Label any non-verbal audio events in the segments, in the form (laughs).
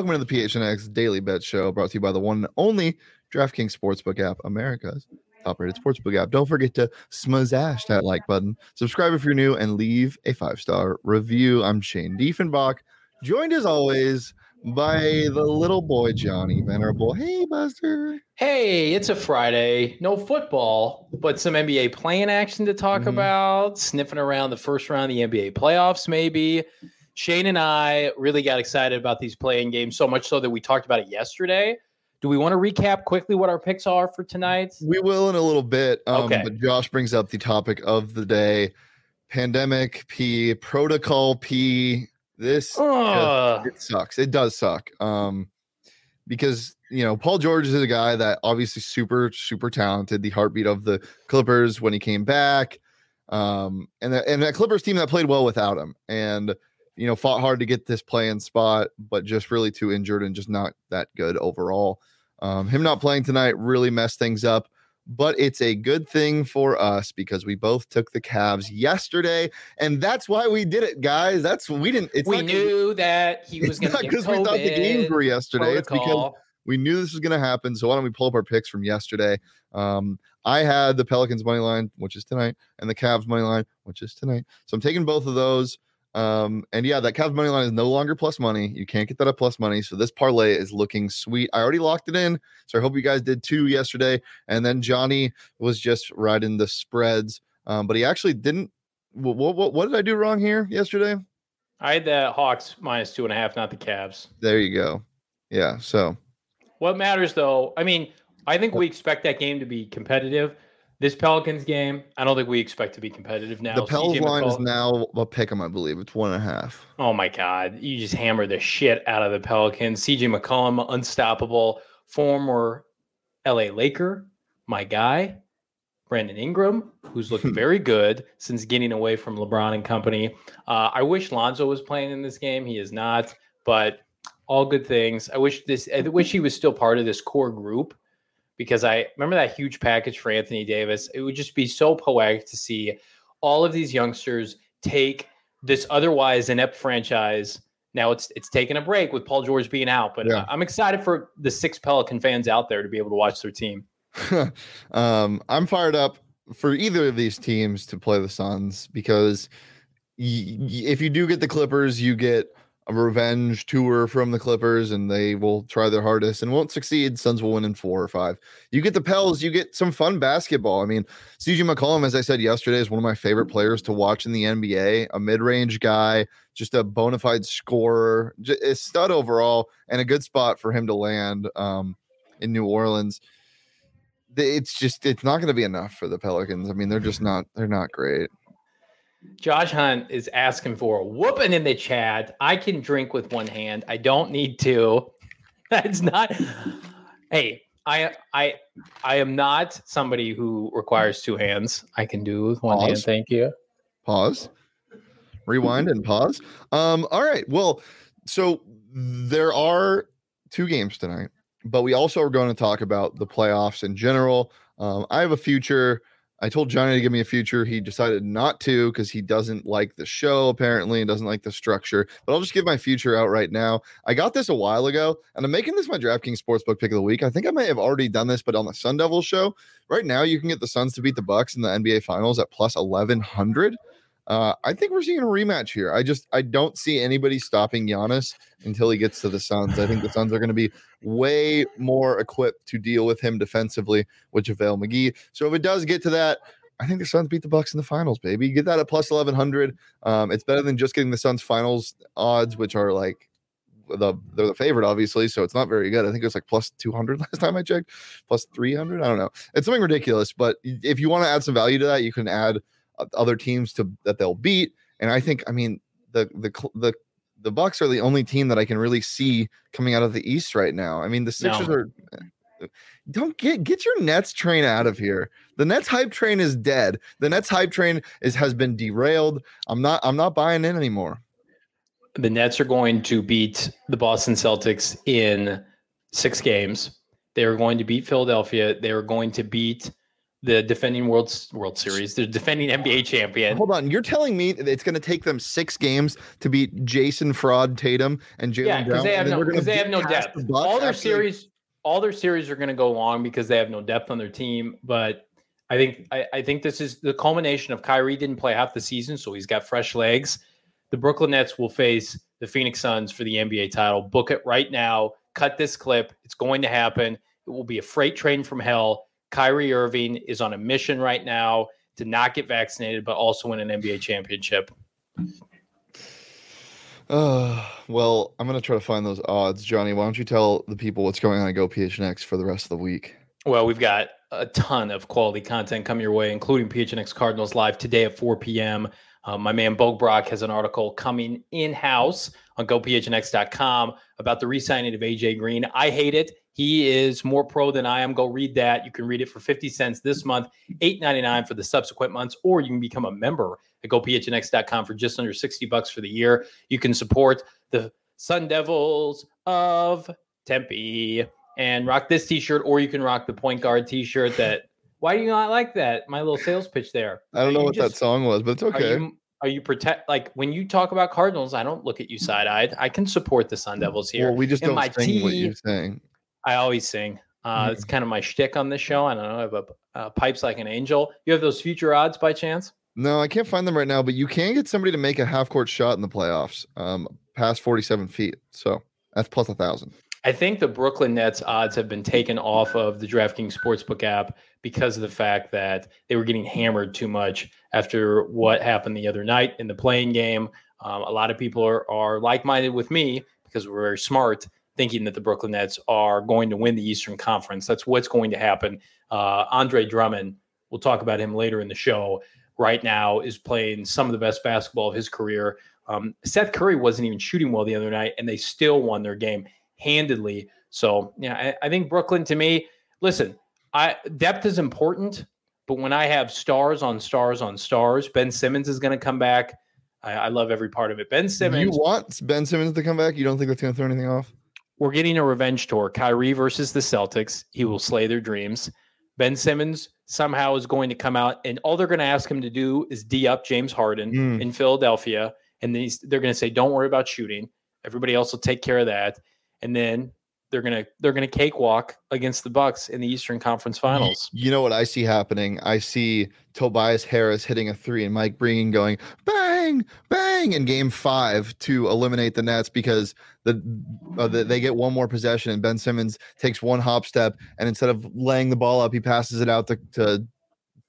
welcome to the PHNX Daily Bet Show, brought to you by the one and only DraftKings Sportsbook app, America's top-rated sportsbook app. Don't forget to smash that like button, subscribe if you're new, and leave a five-star review. I'm Shane Diefenbach, joined as always by the little boy Johnny Venerable. Hey, Buster. Hey, it's a Friday. No football, but some NBA play-in action to talk Mhm. about. Sniffing around the first round of the NBA playoffs, maybe. Shane and I really got excited about these play-in games so much so that we talked about it yesterday. Do we want to recap quickly what our picks are for tonight? We will in a little bit. Um, Okay. But Josh brings up the topic of the day: pandemic P, protocol P. This Ugh. it sucks. It does suck. Um, because you know Paul George is a guy that obviously super super talented, the heartbeat of the Clippers when he came back, um, and that and that Clippers team that played well without him, and you know fought hard to get this play-in spot, but just really too injured and just not that good overall. Um, him not playing tonight really messed things up. But it's a good thing for us because we both took the Cavs yesterday, and that's why we did it, guys. That's we didn't. It's we knew that he (laughs) was going to because we thought the games were yesterday. It's because we knew this was going to happen. So why don't we pull up our picks from yesterday? Um, I had the Pelicans money line, which is tonight, and the Cavs money line, which is tonight. So I'm taking both of those. Um, and yeah, that Cavs money line is no longer plus money. You can't get that at plus money. So this parlay is looking sweet. I already locked it in. So I hope you guys did too yesterday. And then Johnny was just riding the spreads. Um, but he actually didn't. What, what what did I do wrong here yesterday? I had the Hawks minus two and a half, not the Cavs. There you go. Yeah. So What matters though, I mean, I think we expect that game to be competitive. This Pelicans game, I don't think we expect to be competitive now. the Pels CJ line is now a pick 'em, I believe. It's one and a half. Oh my God. You just hammer the shit out of the Pelicans. CJ McCollum, unstoppable, former LA Laker, my guy. Brandon Ingram, who's looked (laughs) very good since getting away from LeBron and company. Uh, I wish Lonzo was playing in this game. He is not, but all good things. I wish this. I wish he was still part of this core group because I remember that huge package for Anthony Davis. It would just be so poetic to see all of these youngsters take this otherwise inept franchise. Now it's it's taking a break with Paul George being out, but Yeah. I'm excited for the six Pelican fans out there to be able to watch their team. (laughs) um, I'm fired up for either of these teams to play the Suns because y- y- if you do get the Clippers, you get a revenge tour from the Clippers, and they will try their hardest and won't succeed. Suns will win in four or five. You get the Pels, you get some fun basketball. I mean, CJ McCollum, as I said yesterday, is one of my favorite players to watch in the NBA. A mid-range guy, just a bona fide scorer, j- a stud overall, and a good spot for him to land um, in New Orleans it's just it's not going to be enough for the Pelicans. I mean, they're just not they're not great. Josh Hunt is asking for a whooping in the chat. I can drink with one hand. I don't need to. (laughs) That's not. Hey, I I I am not somebody who requires two hands. I can do with one hand. Thank you. Pause. Rewind and pause. Um all right. Well, so there are two games tonight, but we also are going to talk about the playoffs in general. Um I have a future I told Johnny to give me a future. He decided not to because he doesn't like the show, apparently, and doesn't like the structure. But I'll just give my future out right now. I got this a while ago, and I'm making this my DraftKings Sportsbook pick of the week. I think I may have already done this, but on the Sun Devil show, right now you can get the Suns to beat the Bucks in the NBA Finals at plus 1100. Uh, I think we're seeing a rematch here. I just I don't see anybody stopping Giannis until he gets to the Suns. I think the Suns are going to be way more equipped to deal with him defensively with JaVale McGee. So if it does get to that, I think the Suns beat the Bucks in the finals, baby. Get that at plus eleven hundred. Um, it's better than just getting the Suns finals odds, which are like the they're the favorite, obviously. So it's not very good. I think it was like plus two hundred (laughs) last time I checked, plus three hundred. I don't know. It's something ridiculous. But if you want to add some value to that, you can add other teams to that they'll beat. And I think, I mean, the the the the Bucks are the only team that I can really see coming out of the East right now. I mean, the Sixers No. are. eh, Don't get get your Nets train out of here. The Nets hype train is dead. The Nets hype train is has been derailed. I'm not I'm not buying in anymore. The Nets are going to beat the Boston Celtics in six games. They are going to beat Philadelphia. They are going to beat the defending World World Series, the defending NBA champion. Hold on, you're telling me it's going to take them six games to beat Jayson Fraud Tatum and Jalen Yeah, Brown? because they have no because they have no depth. the All their series, all their series are going to go long because they have no depth on their team. But I think I, I think this is the culmination of Kyrie didn't play half the season, so he's got fresh legs. The Brooklyn Nets will face the Phoenix Suns for the NBA title. Book it right now. Cut this clip. It's going to happen. It will be a freight train from hell. Kyrie Irving is on a mission right now to not get vaccinated, but also win an NBA championship. Uh, (sighs) well, I'm gonna try to find those odds, Johnny. Why don't you tell the people what's going on at Go PHNX for the rest of the week? Well, we've got a ton of quality content coming your way, including PHNX Cardinals live today at 4 p.m. Uh, my man Bo Brock has an article coming in house on gophnx.com about the re-signing of AJ Green. I hate it. He is more pro than I am. Go read that. You can read it for 50 cents this month, $8.99 for the subsequent months, or you can become a member at gophnx.com for just under 60 bucks for the year. You can support the Sun Devils of Tempe and rock this t-shirt, or you can rock the point guard t-shirt that why do you not like that? My little sales pitch there. I don't know what that song was, but it's Are okay. you are you protect like when you talk about Cardinals, I don't look at you side-eyed. I can support the Sun Devils here. Well, we just And don't my sing what you're saying. I always sing. Uh, Mhm. It's kind of my shtick on this show. I don't know. I have a uh, pipes like an angel. You have those future odds by chance? No, I can't find them right now, but you can get somebody to make a half court shot in the playoffs, um, past 47 feet. So that's plus a thousand. I think the Brooklyn Nets odds have been taken off of the DraftKings Sportsbook app because of the fact that they were getting hammered too much after what happened the other night in the play-in game. Um, a lot of people are, are like minded with me because we're very smart, thinking that the Brooklyn Nets are going to win the Eastern Conference. That's what's going to happen. Uh, Andre Drummond, we'll talk about him later in the show, right now is playing some of the best basketball of his career. Um, Seth Curry wasn't even shooting well the other night, and they still won their game handedly. So, yeah, I, I think Brooklyn to me, listen, I depth is important, but when I have stars on stars on stars, Ben Simmons is going to come back. I, I love every part of it. Ben Simmons. You want Ben Simmons to come back? You don't think that's going to throw anything off? We're getting a revenge tour. Kyrie versus the Celtics. He will slay their dreams. Ben Simmons somehow is going to come out, and all they're going to ask him to do is D up James Harden Mm. in Philadelphia. And then he's, they're going to say, don't worry about shooting. Everybody else will take care of that. And then they're going to they're going to cakewalk against the Bucks in the Eastern Conference Finals. You know what I see happening? I see Tobias Harris hitting a three and Mike Breen going bang, bang in game five to eliminate the Nets because the, uh, the they get one more possession and Ben Simmons takes one hop step and instead of laying the ball up, he passes it out to, to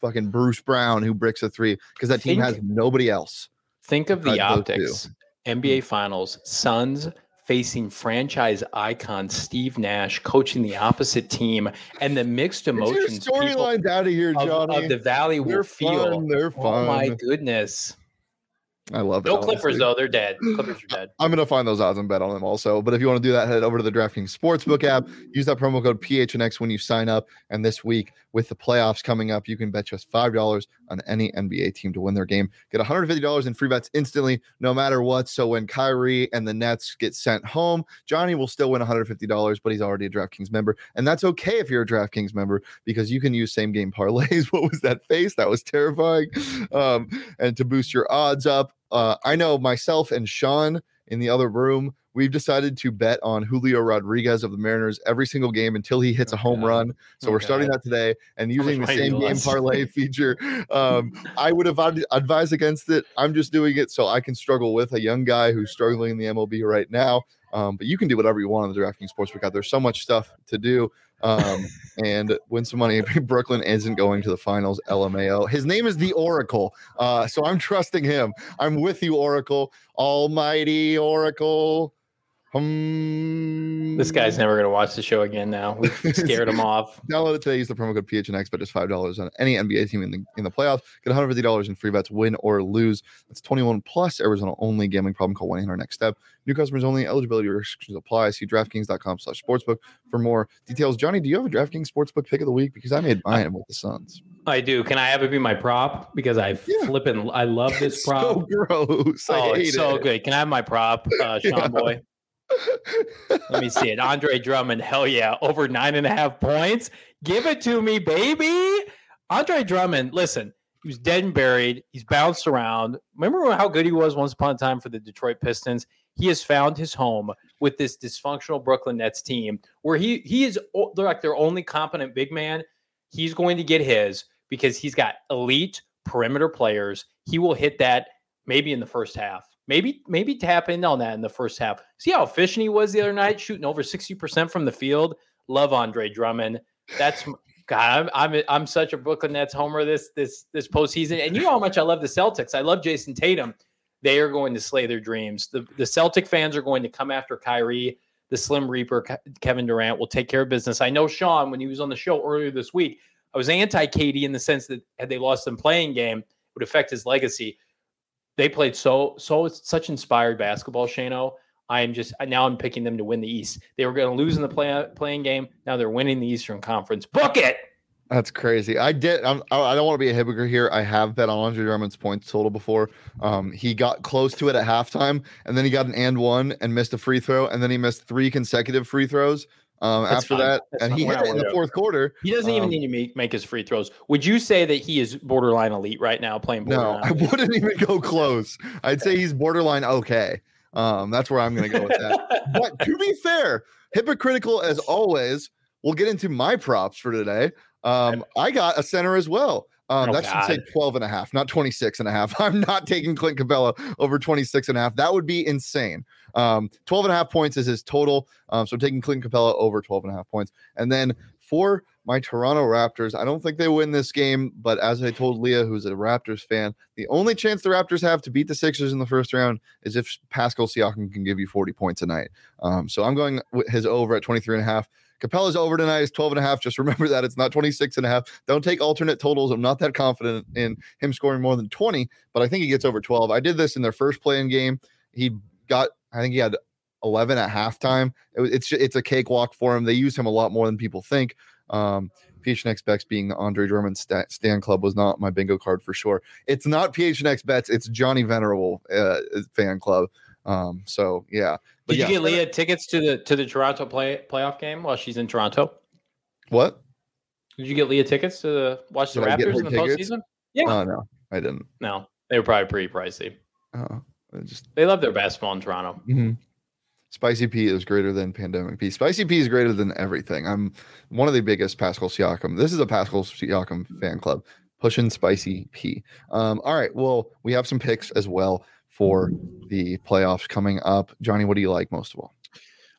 fucking Bruce Brown who bricks a three because that team has nobody else. Think of the those two. optics. NBA Finals, Suns facing franchise icon Steve Nash coaching the opposite team, and the mixed emotions storylines out of here, of, Johnny. of the Valley will They're feel. fun. They're fun. Oh my goodness! I love it. No Clippers honestly. though; they're dead. (clears throat) Clippers are dead. I'm gonna find those odds and bet on them also. But if you want to do that, head over to the DraftKings Sportsbook app. Use that promo code PHNX when you sign up. And this week, with the playoffs coming up, you can bet just five dollars on any NBA team to win their game. Get 150 dollars in free bets instantly, no matter what. So when Kyrie and the Nets get sent home, Johnny will still win 150 dollars, but he's already a DraftKings member, and that's okay if you're a DraftKings member because you can use same game parlays. (laughs) what was that face? That was terrifying. Um, and to boost your odds up. Uh, I know myself and Sean in the other room, we've decided to bet on Julio Rodriguez of the Mariners every single game until he hits a home run. So Oh, we're starting that today and using the same game parlay (laughs) feature. Um, I would have ad- advised against it. I'm just doing it so I can struggle with a young guy who's struggling in the MLB right now. Um, but you can do whatever you want on the DraftKings Sportsbook out. There's so much stuff to do um, and win some money. (laughs) Brooklyn isn't going to the finals. LMAO. His name is the Oracle, uh, so I'm trusting him. I'm with you, Oracle. Almighty Oracle. Um, This guy's never going to watch the show again. Now we've (laughs) scared him off. Download it today. Use the promo code PHNX, but just five dollars on any NBA team in the in the playoffs. Get one hundred fifty dollars in free bets, win or lose. That's twenty one plus. Arizona only. Gambling problem? Call one eight hundred next step. New customers only. Eligibility restrictions apply. See DraftKings.com/sportsbook for more details. Johnny, do you have a DraftKings sportsbook pick of the week? Because I made mine with the Suns. I do. Can I have it be my prop? Because I Yeah. flipping, I love this (laughs) prop. so gross. I oh, it's so it. good. Can I have my prop, uh, Sean (laughs) Yeah. Boy? Let me see it. Andre Drummond, hell yeah, over nine and a half points. Give it to me, baby. Andre Drummond, listen, he was dead and buried. He's bounced around. Remember how good he was once upon a time for the Detroit Pistons? He has found his home with this dysfunctional Brooklyn Nets team where he he is they're like their only competent big man. He's going to get his because he's got elite perimeter players. He will hit that maybe in the first half. Maybe maybe tap in on that in the first half. See how efficient he was the other night, shooting over 60% from the field. Love Andre Drummond. That's God, I'm, I'm I'm such a Brooklyn Nets homer this this this postseason, and you know how much I love the Celtics. I love Jayson Tatum. They are going to slay their dreams. The the Celtic fans are going to come after Kyrie. The Slim Reaper, Kevin Durant, will take care of business. I know Sean when he was on the show earlier this week. I was anti KD in the sense that had they lost some play-in game, would affect his legacy. They played so so such inspired basketball, Shano. I am just now I'm picking them to win the East. They were going to lose in the play, play-in game. Now they're winning the Eastern Conference. Book it. That's crazy. I did. I'm, I don't want to be a hypocrite here. I have bet on Andre Drummond's points total before. Um, he got close to it at halftime, and then he got an and one and missed a free throw, and then he missed three consecutive free throws. Um, after fine. that, That's and fine. he hit it in the fourth quarter. He doesn't um, even need to make, make his free throws. Would you say that he is borderline elite right now playing? No, I wouldn't even go close. I'd say he's borderline okay. Um, that's where I'm going to go with that. but to be fair, hypocritical as always, we'll get into my props for today. Um, I got a center as well. Um, oh, that God. should say 12 and a half, not 26 and a half. (laughs) I'm not taking Clint Capela over 26 and a half. That would be insane. Um, 12 and a half points is his total. Um, so taking Clint Capela over 12 and a half points. And then for my Toronto Raptors, I don't think they win this game, but as I told Leah, who's a Raptors fan, the only chance the Raptors have to beat the Sixers in the first round is if Pascal Siakam can give you 40 points a night. Um, so I'm going with his over at 23 and a half. Capela's over tonight is 12 and a half. Just remember that it's not 26 and a half. Don't take alternate totals. I'm not that confident in him scoring more than 20, but I think he gets over 12. I did this in their first play-in game. He got, I think he had 11 at halftime. It, it's it's a cakewalk for him. They use him a lot more than people think. Um, PHNX bets being the Andre Drummond stat, stand club was not my bingo card for sure. It's not PHNX bets. It's Johnny Venerable uh, fan club. Um, so yeah. But Did yeah. you get Leah tickets to the to the Toronto play playoff game while she's in Toronto? What? Did you get Leah tickets to the, watch the Did Raptors in the tickets? postseason? Yeah. Oh no, I didn't. No, they were probably pretty pricey. Oh, just they love their basketball in Toronto. Mm-hmm. Spicy P is greater than Pandemic P. Spicy P is greater than everything. I'm one of the biggest Pascal Siakam. This is a Pascal Siakam fan club pushing Spicy P. Um, all right. Well, we have some picks as well for the playoffs coming up. Johnny, what do you like most of all?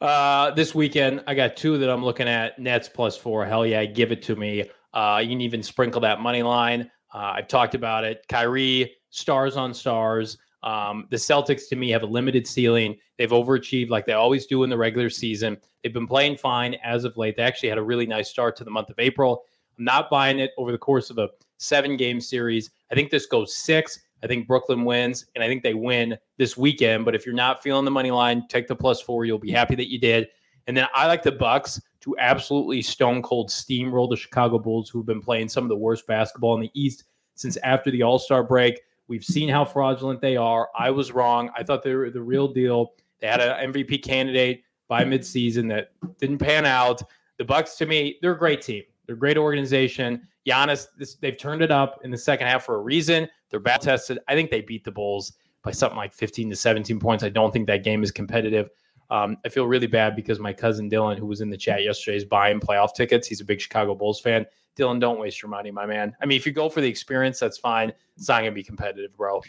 Uh, this weekend, I got two that I'm looking at. Nets plus four. Hell yeah, give it to me. Uh, you can even sprinkle that money line. Uh, I've talked about it. Kyrie, stars on stars. Um, the Celtics, to me, have a limited ceiling. They've overachieved like they always do in the regular season. They've been playing fine as of late. They actually had a really nice start to the month of April. I'm not buying it over the course of a seven game series. I think this goes six. I think Brooklyn wins, and I think they win this weekend. But if you're not feeling the money line, take the plus four. You'll be happy that you did. And then I like the Bucks to absolutely stone cold steamroll the Chicago Bulls, who've been playing some of the worst basketball in the East since after the All Star break. We've seen how fraudulent they are. I was wrong. I thought they were the real deal. They had an MVP candidate by midseason that didn't pan out. The Bucks, to me, they're a great team. They're a great organization. Giannis, this, they've turned it up in the second half for a reason. They're battle tested. I think they beat the Bulls by something like 15 to 17 points. I don't think that game is competitive. Um, I feel really bad because my cousin Dylan, who was in the chat yesterday, is buying playoff tickets. He's a big Chicago Bulls fan. Dylan, don't waste your money, my man. I mean, if you go for the experience, that's fine. It's not going to be competitive, bro.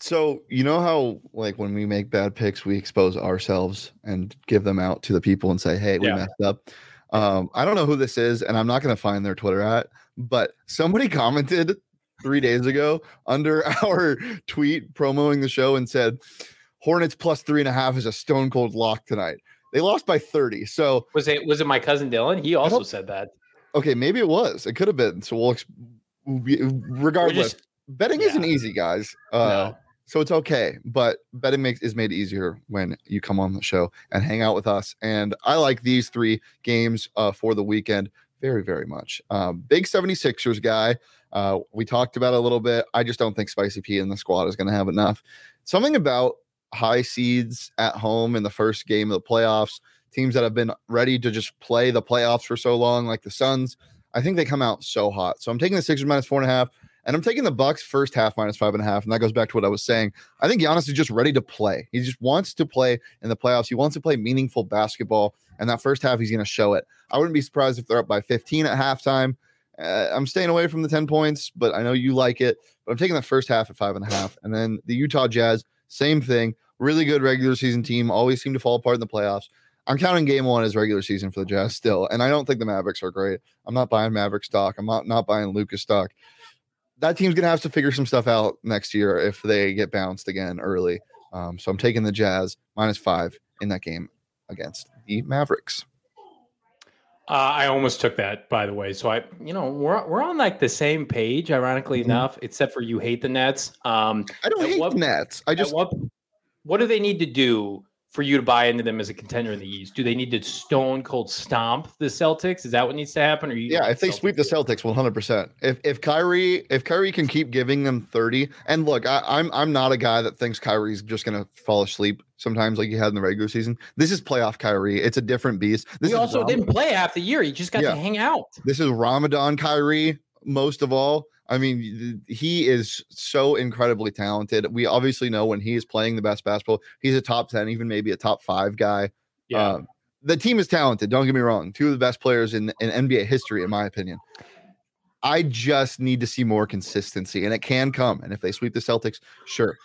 So you know how like when we make bad picks, we expose ourselves and give them out to the people and say, "Hey, we yeah. messed up." Um, I don't know who this is, and I'm not going to find their Twitter at, but somebody (laughs) commented three days ago under (laughs) our tweet promoting the show and said Hornets plus three and a half is a stone cold lock tonight. They lost by 30. So was it was it my cousin Dylan? He also said that. Okay, maybe it was. It could have been. So we'll regardless. Just, betting yeah. isn't easy, guys. Uh, no. So it's okay, but betting makes is made easier when you come on the show and hang out with us. And I like these three games uh, for the weekend very, very much. Um, big 76ers guy. Uh, we talked about a little bit. I just don't think Spicy P in the squad is going to have enough. Something about high seeds at home in the first game of the playoffs, teams that have been ready to just play the playoffs for so long, like the Suns. I think they come out so hot. So I'm taking the Sixers minus four and a half, and I'm taking the Bucks first half minus five and a half. And that goes back to what I was saying. I think Giannis is just ready to play. He just wants to play in the playoffs. He wants to play meaningful basketball. And that first half, he's going to show it. I wouldn't be surprised if they're up by 15 at halftime. Uh, I'm staying away from the 10 points, but I know you like it. But I'm taking the first half at five and a half. And then the Utah Jazz, same thing. Really good regular season team, always seem to fall apart in the playoffs. I'm counting game one as regular season for the Jazz still. And I don't think the Mavericks are great. I'm not buying Maverick stock. I'm not, not buying Luka's stock. That team's going to have to figure some stuff out next year if they get bounced again early. Um, so I'm taking the Jazz minus five in that game against the Mavericks. Uh, I almost took that, by the way. So I, you know, we're we're on like the same page, ironically mm-hmm. enough, except for you hate the Nets. Um, I don't hate what, the Nets. I just what, what do they need to do for you to buy into them as a contender in the East? Do they need to stone cold stomp the Celtics? Is that what needs to happen? Or you yeah, if they sweep the Celtics, one hundred percent. If if Kyrie if Kyrie can keep giving them thirty, and look, I, I'm I'm not a guy that thinks Kyrie's just gonna fall asleep sometimes like he had in the regular season. This is playoff Kyrie. It's a different beast. This he also Ramadan. didn't play half the year. He just got yeah. to hang out. This is Ramadan Kyrie most of all. I mean, he is so incredibly talented. We obviously know when he is playing the best basketball, he's a top 10, even maybe a top five guy. Yeah. Uh, the team is talented. Don't get me wrong. Two of the best players in, in NBA history, in my opinion. I just need to see more consistency, and it can come. And if they sweep the Celtics, sure.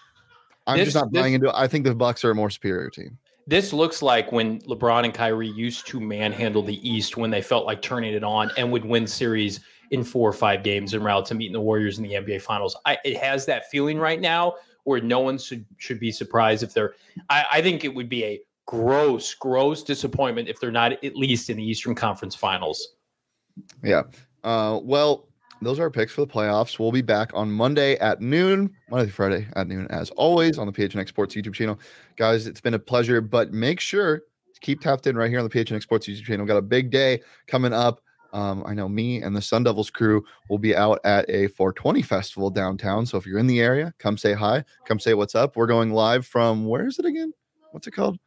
I'm this, just not buying this, into it. I think the Bucks are a more superior team. This looks like when LeBron and Kyrie used to manhandle the East when they felt like turning it on and would win series in four or five games en route to meeting the Warriors in the NBA Finals. I, it has that feeling right now where no one should should be surprised if they're. I, I think it would be a gross, gross disappointment if they're not at least in the Eastern Conference Finals. Yeah. Uh, well, those are our picks for the playoffs. We'll be back on Monday at noon, Monday Friday at noon, as always, on the PHNX Sports YouTube channel. Guys, it's been a pleasure, but make sure to keep tapped in right here on the PHNX Sports YouTube channel. We've got a big day coming up. Um, I know me and the Sun Devils crew will be out at a 420 festival downtown. So if you're in the area, come say hi, come say what's up. We're going live from where is it again? What's it called?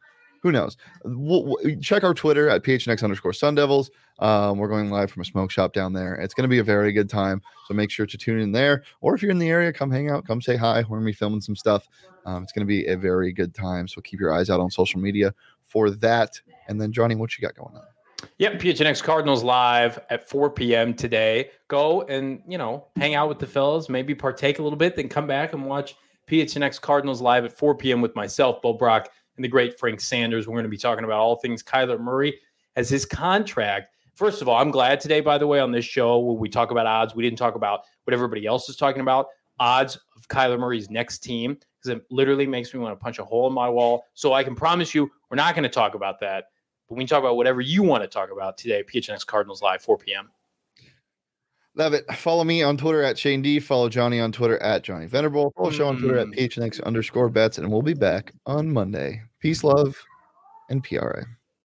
Who knows? We'll, we'll check our Twitter at PHNX underscore Sun Devils. Um, we're going live from a smoke shop down there. It's going to be a very good time. So make sure to tune in there. Or if you're in the area, come hang out, come say hi. We're going to be filming some stuff. Um, it's going to be a very good time. So keep your eyes out on social media for that. And then, Johnny, what you got going on? Yep, PHNX Cardinals live at 4 p.m. today. Go and you know hang out with the fellas, maybe partake a little bit, then come back and watch PHNX Cardinals live at 4 p.m. with myself, Bo Brock, and the great Frank Sanders. We're going to be talking about all things Kyler Murray as his contract. First of all, I'm glad today, by the way, on this show when we talk about odds, we didn't talk about what everybody else is talking about. Odds of Kyler Murray's next team because it literally makes me want to punch a hole in my wall. So I can promise you, we're not going to talk about that. But we can talk about whatever you want to talk about today. PHNX Cardinals Live, 4 p.m. Love it. Follow me on Twitter at Shane D. Follow Johnny on Twitter at Johnny Venerable. Follow show on Twitter at hmm. PHNX underscore bets. And we'll be back on Monday. Peace, love, and PRA.